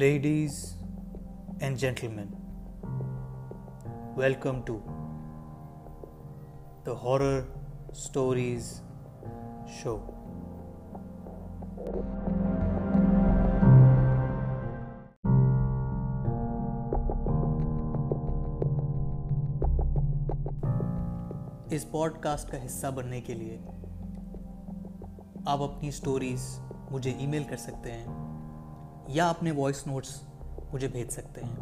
Ladies and gentlemen, welcome to the Horror Stories Show. اس podcast کا حصہ بننے کے لیے آپ اپنی سٹوریز مجھے ای میل کر سکتے ہیں یا اپنے وائس نوٹس مجھے بھیج سکتے ہیں۔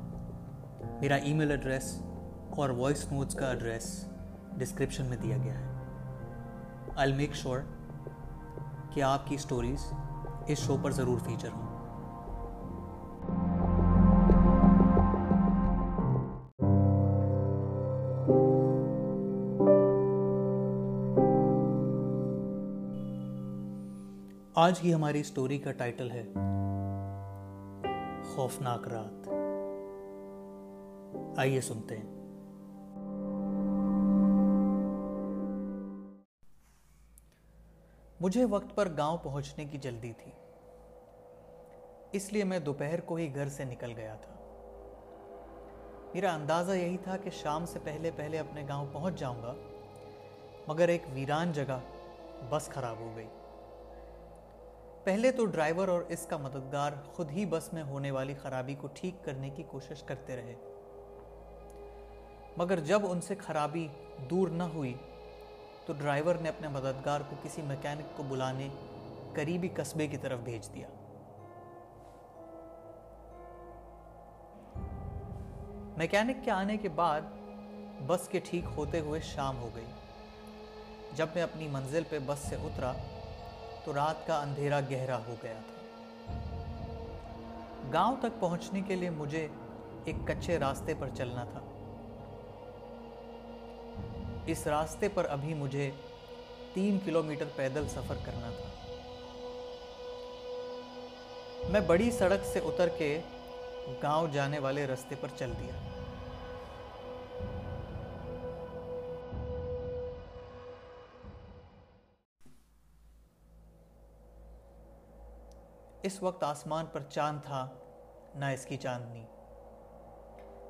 میرا ای میل ایڈریس اور وائس نوٹس کا ایڈریس ڈسکرپشن میں دیا گیا ہے۔ آئی میک شیور کہ آپ کی سٹوریز اس شو پر ضرور فیچر ہوں۔ آج کی ہماری سٹوری کا ٹائٹل ہے خوفناک رات۔ آئیے سنتے ہیں۔ مجھے وقت پر گاؤں پہنچنے کی جلدی تھی۔ اس لیے میں دوپہر کو ہی گھر سے نکل گیا تھا۔ میرا اندازہ یہی تھا کہ شام سے پہلے پہلے اپنے گاؤں پہنچ جاؤں گا، مگر ایک ویران جگہ بس خراب ہو گئی۔ پہلے تو ڈرائیور اور اس کا مددگار خود ہی بس میں ہونے والی خرابی کو ٹھیک کرنے کی کوشش کرتے رہے۔ مگر جب ان سے خرابی دور نہ ہوئی، تو ڈرائیور نے اپنے مددگار کو کسی میکینک کو بلانے قریبی قصبے کی طرف بھیج دیا۔ میکینک کے آنے کے بعد بس کے ٹھیک ہوتے ہوئے شام ہو گئی۔ جب میں اپنی منزل پہ بس سے اترا تو رات کا اندھیرا گہرا ہو گیا تھا۔ گاؤں تک پہنچنے کے لیے مجھے ایک کچے راستے پر چلنا تھا۔ اس راستے پر ابھی مجھے تین کلومیٹر پیدل سفر کرنا تھا۔ میں بڑی سڑک سے اتر کے گاؤں جانے والے رستے پر چل دیا۔ اس وقت آسمان پر چاند تھا، نہ اس کی چاندنی۔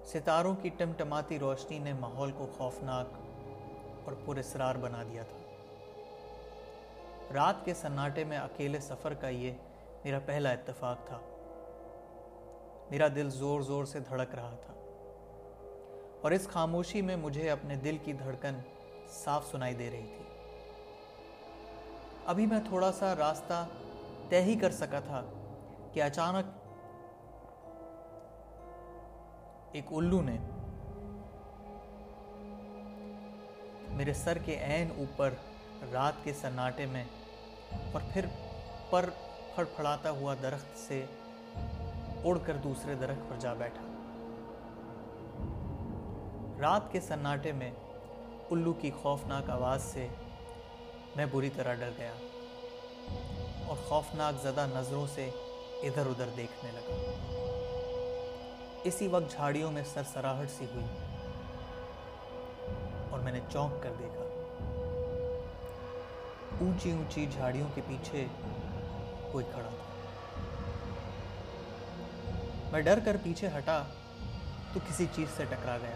ستاروں کی ٹمٹماتی روشنی نے ماحول کو خوفناک اور پر اسرار بنا دیا تھا۔ رات کے سناٹے میں اکیلے سفر کا یہ میرا پہلا اتفاق تھا۔ میرا دل زور زور سے دھڑک رہا تھا۔ اور اس خاموشی میں مجھے اپنے دل کی دھڑکن صاف سنائی دے رہی تھی۔ ابھی میں تھوڑا سا راستہ طے ہی کر سکا تھا کہ اچانک ایک الو نے میرے سر کے عین اوپر رات کے سناٹے میں اور پھر پر پھڑ پھڑاتا ہوا درخت سے اڑ کر دوسرے درخت پر جا بیٹھا۔ رات کے سناٹے میں الو کی خوفناک آواز سے میں بری طرح ڈر گیا۔ اور خوفناک زدہ نظروں سے ادھر ادھر دیکھنے لگا۔ اسی وقت جھاڑیوں میں سر سراہٹ سی ہوئی اور میں نے چونک کر دیکھا۔ اونچی اونچی جھاڑیوں کے پیچھے کوئی کھڑا تھا۔ میں ڈر کر پیچھے ہٹا تو کسی چیز سے ٹکرا گیا۔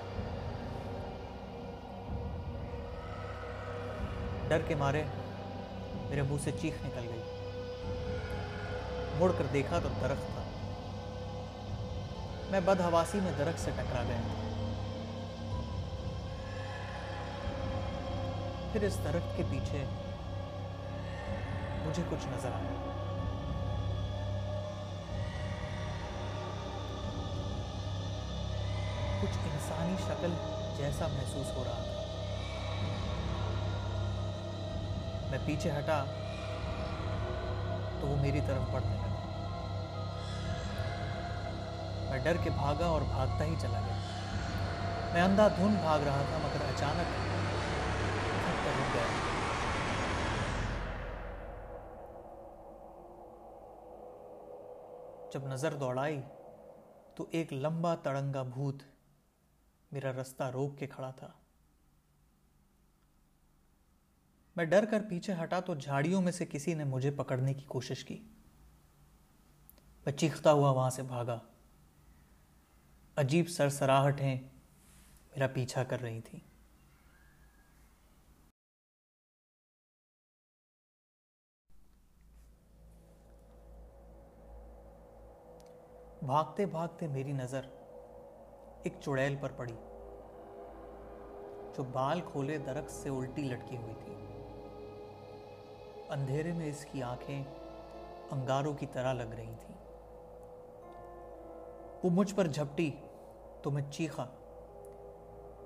ڈر کے مارے میرے منہ سے چیخ نکل گئی۔ مڑ کر دیکھا تو درخت تھا۔ میں بد حواسی میں درخت سے ٹکرا گیا۔ تھا پھر اس درخت کے پیچھے مجھے کچھ نظر آیا۔ کچھ انسانی شکل جیسا محسوس ہو رہا تھا۔ میں پیچھے ہٹا تو وہ میری طرف بڑھنے لگا۔ میں ڈر کے بھاگا اور بھاگتا ہی چلا گیا۔ میں اندھا دھن بھاگ رہا تھا مگر اچانک گیا۔ جب نظر دوڑائی تو ایک لمبا تڑنگا بھوت میرا رستہ روک کے کھڑا تھا۔ میں ڈر کر پیچھے ہٹا تو جھاڑیوں میں سے کسی نے مجھے پکڑنے کی کوشش کی۔ میں چیختا ہوا وہاں سے بھاگا۔ عجیب سرسراہٹیں میرا پیچھا کر رہی تھیں۔ بھاگتے بھاگتے میری نظر ایک چڑیل پر پڑی، جو بال کھولے درخت سے الٹی لٹکی ہوئی تھی۔ اندھیرے میں اس کی آنکھیں انگاروں کی طرح لگ رہی تھیں۔ وہ مجھ پر جھپٹی، تو میں چیخا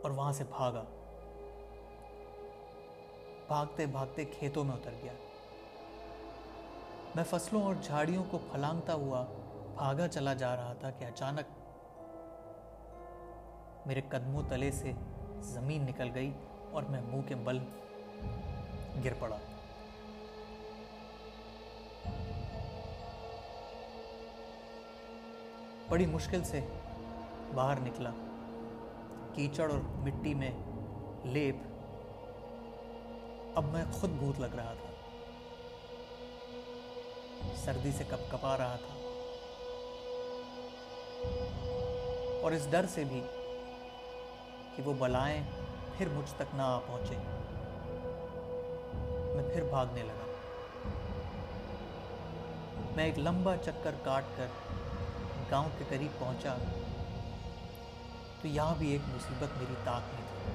اور وہاں سے بھاگا۔ بھاگتے بھاگتے کھیتوں میں اتر گیا۔ میں فصلوں اور جھاڑیوں کو پھلانگتا ہوا بھاگا چلا جا رہا تھا کہ اچانک میرے قدموں تلے سے زمین نکل گئی اور میں منہ کے بل گر پڑا۔ بڑی مشکل سے باہر نکلا۔ کیچڑ اور مٹی میں لیپ۔ اب میں خود بھوت لگ رہا تھا۔ سردی سے کپ کپا رہا تھا۔ اور اس ڈر سے بھی کہ وہ بلائیں پھر مجھ تک نہ آ پہنچے۔ میں پھر بھاگنے لگا۔ میں ایک لمبا چکر کاٹ کر گاؤں کے قریب پہنچا تو یہاں بھی ایک مصیبت میری طاق میں تھی۔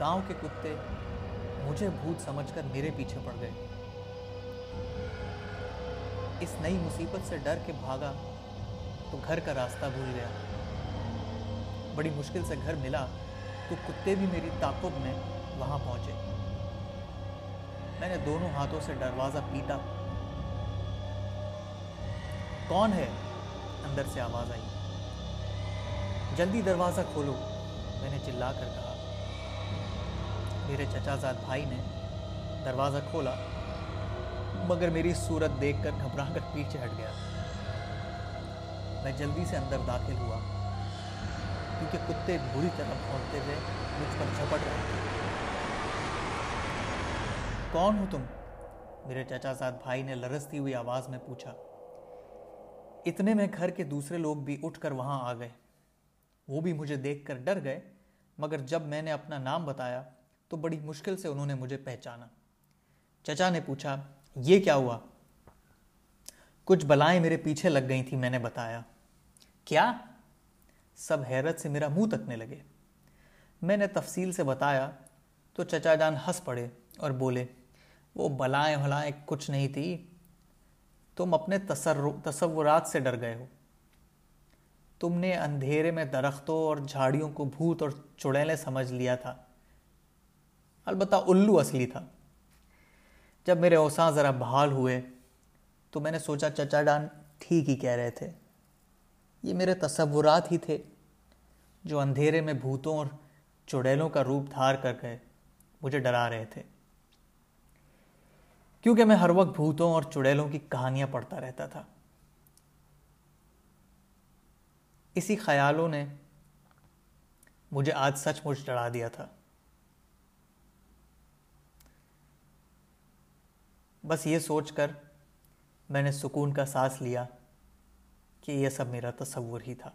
گاؤں کے کتے مجھے بھوت سمجھ کر میرے پیچھے پڑ گئے۔ اس نئی مصیبت سے ڈر کے بھاگا تو گھر کا راستہ بھول گیا۔ بڑی مشکل سے گھر ملا تو کتے بھی میری تعقب میں وہاں پہنچے۔ میں نے دونوں ہاتھوں سے دروازہ پیٹا۔ کون ہے؟ اندر سے آواز آئی۔ جلدی دروازہ کھولو، میں نے چلا کر کہا۔ میرے چچا زاد بھائی نے دروازہ کھولا، مگر میری صورت دیکھ کر گھبرا کر پیچھے ہٹ گیا۔ میں جلدی سے اندر داخل ہوا، کیونکہ کتے بری طرح پھونکتے ہوئے مجھ پر جھپٹ رہے تھے۔ کون ہو تم؟ میرے چچا زاد بھائی نے لرستی ہوئی آواز میں پوچھا۔ اتنے میں گھر کے دوسرے لوگ بھی اٹھ کر وہاں آ گئے۔ وہ بھی مجھے دیکھ کر ڈر گئے، مگر جب میں نے اپنا نام بتایا تو بڑی مشکل سے انہوں نے مجھے پہچانا۔ چچا نے پوچھا، یہ کیا ہوا؟ کچھ بلائیں میرے پیچھے لگ گئی تھی میں نے بتایا۔ کیا؟ سب حیرت سے میرا منہ تکنے لگے۔ میں نے تفصیل سے بتایا تو چچا جان ہنس پڑے اور بولے، وہ بلائیں بلائیں کچھ نہیں تھی تم اپنے تصورات سے ڈر گئے ہو۔ تم نے اندھیرے میں درختوں اور جھاڑیوں کو بھوت اور چڑیلے سمجھ لیا تھا۔ البتہ الو اصلی تھا۔ جب میرے اوساں ذرا بحال ہوئے تو میں نے سوچا چچا ڈان ٹھیک ہی کہہ رہے تھے۔ یہ میرے تصورات ہی تھے جو اندھیرے میں بھوتوں اور چڑیلوں کا روپ دھار کر گئے مجھے ڈرا رہے تھے۔ کیونکہ میں ہر وقت بھوتوں اور چڑیلوں کی کہانیاں پڑھتا رہتا تھا۔ اسی خیالوں نے مجھے آج سچ مچ ڈرا دیا تھا۔ بس یہ سوچ کر میں نے سکون کا سانس لیا کہ یہ سب میرا تصور ہی تھا۔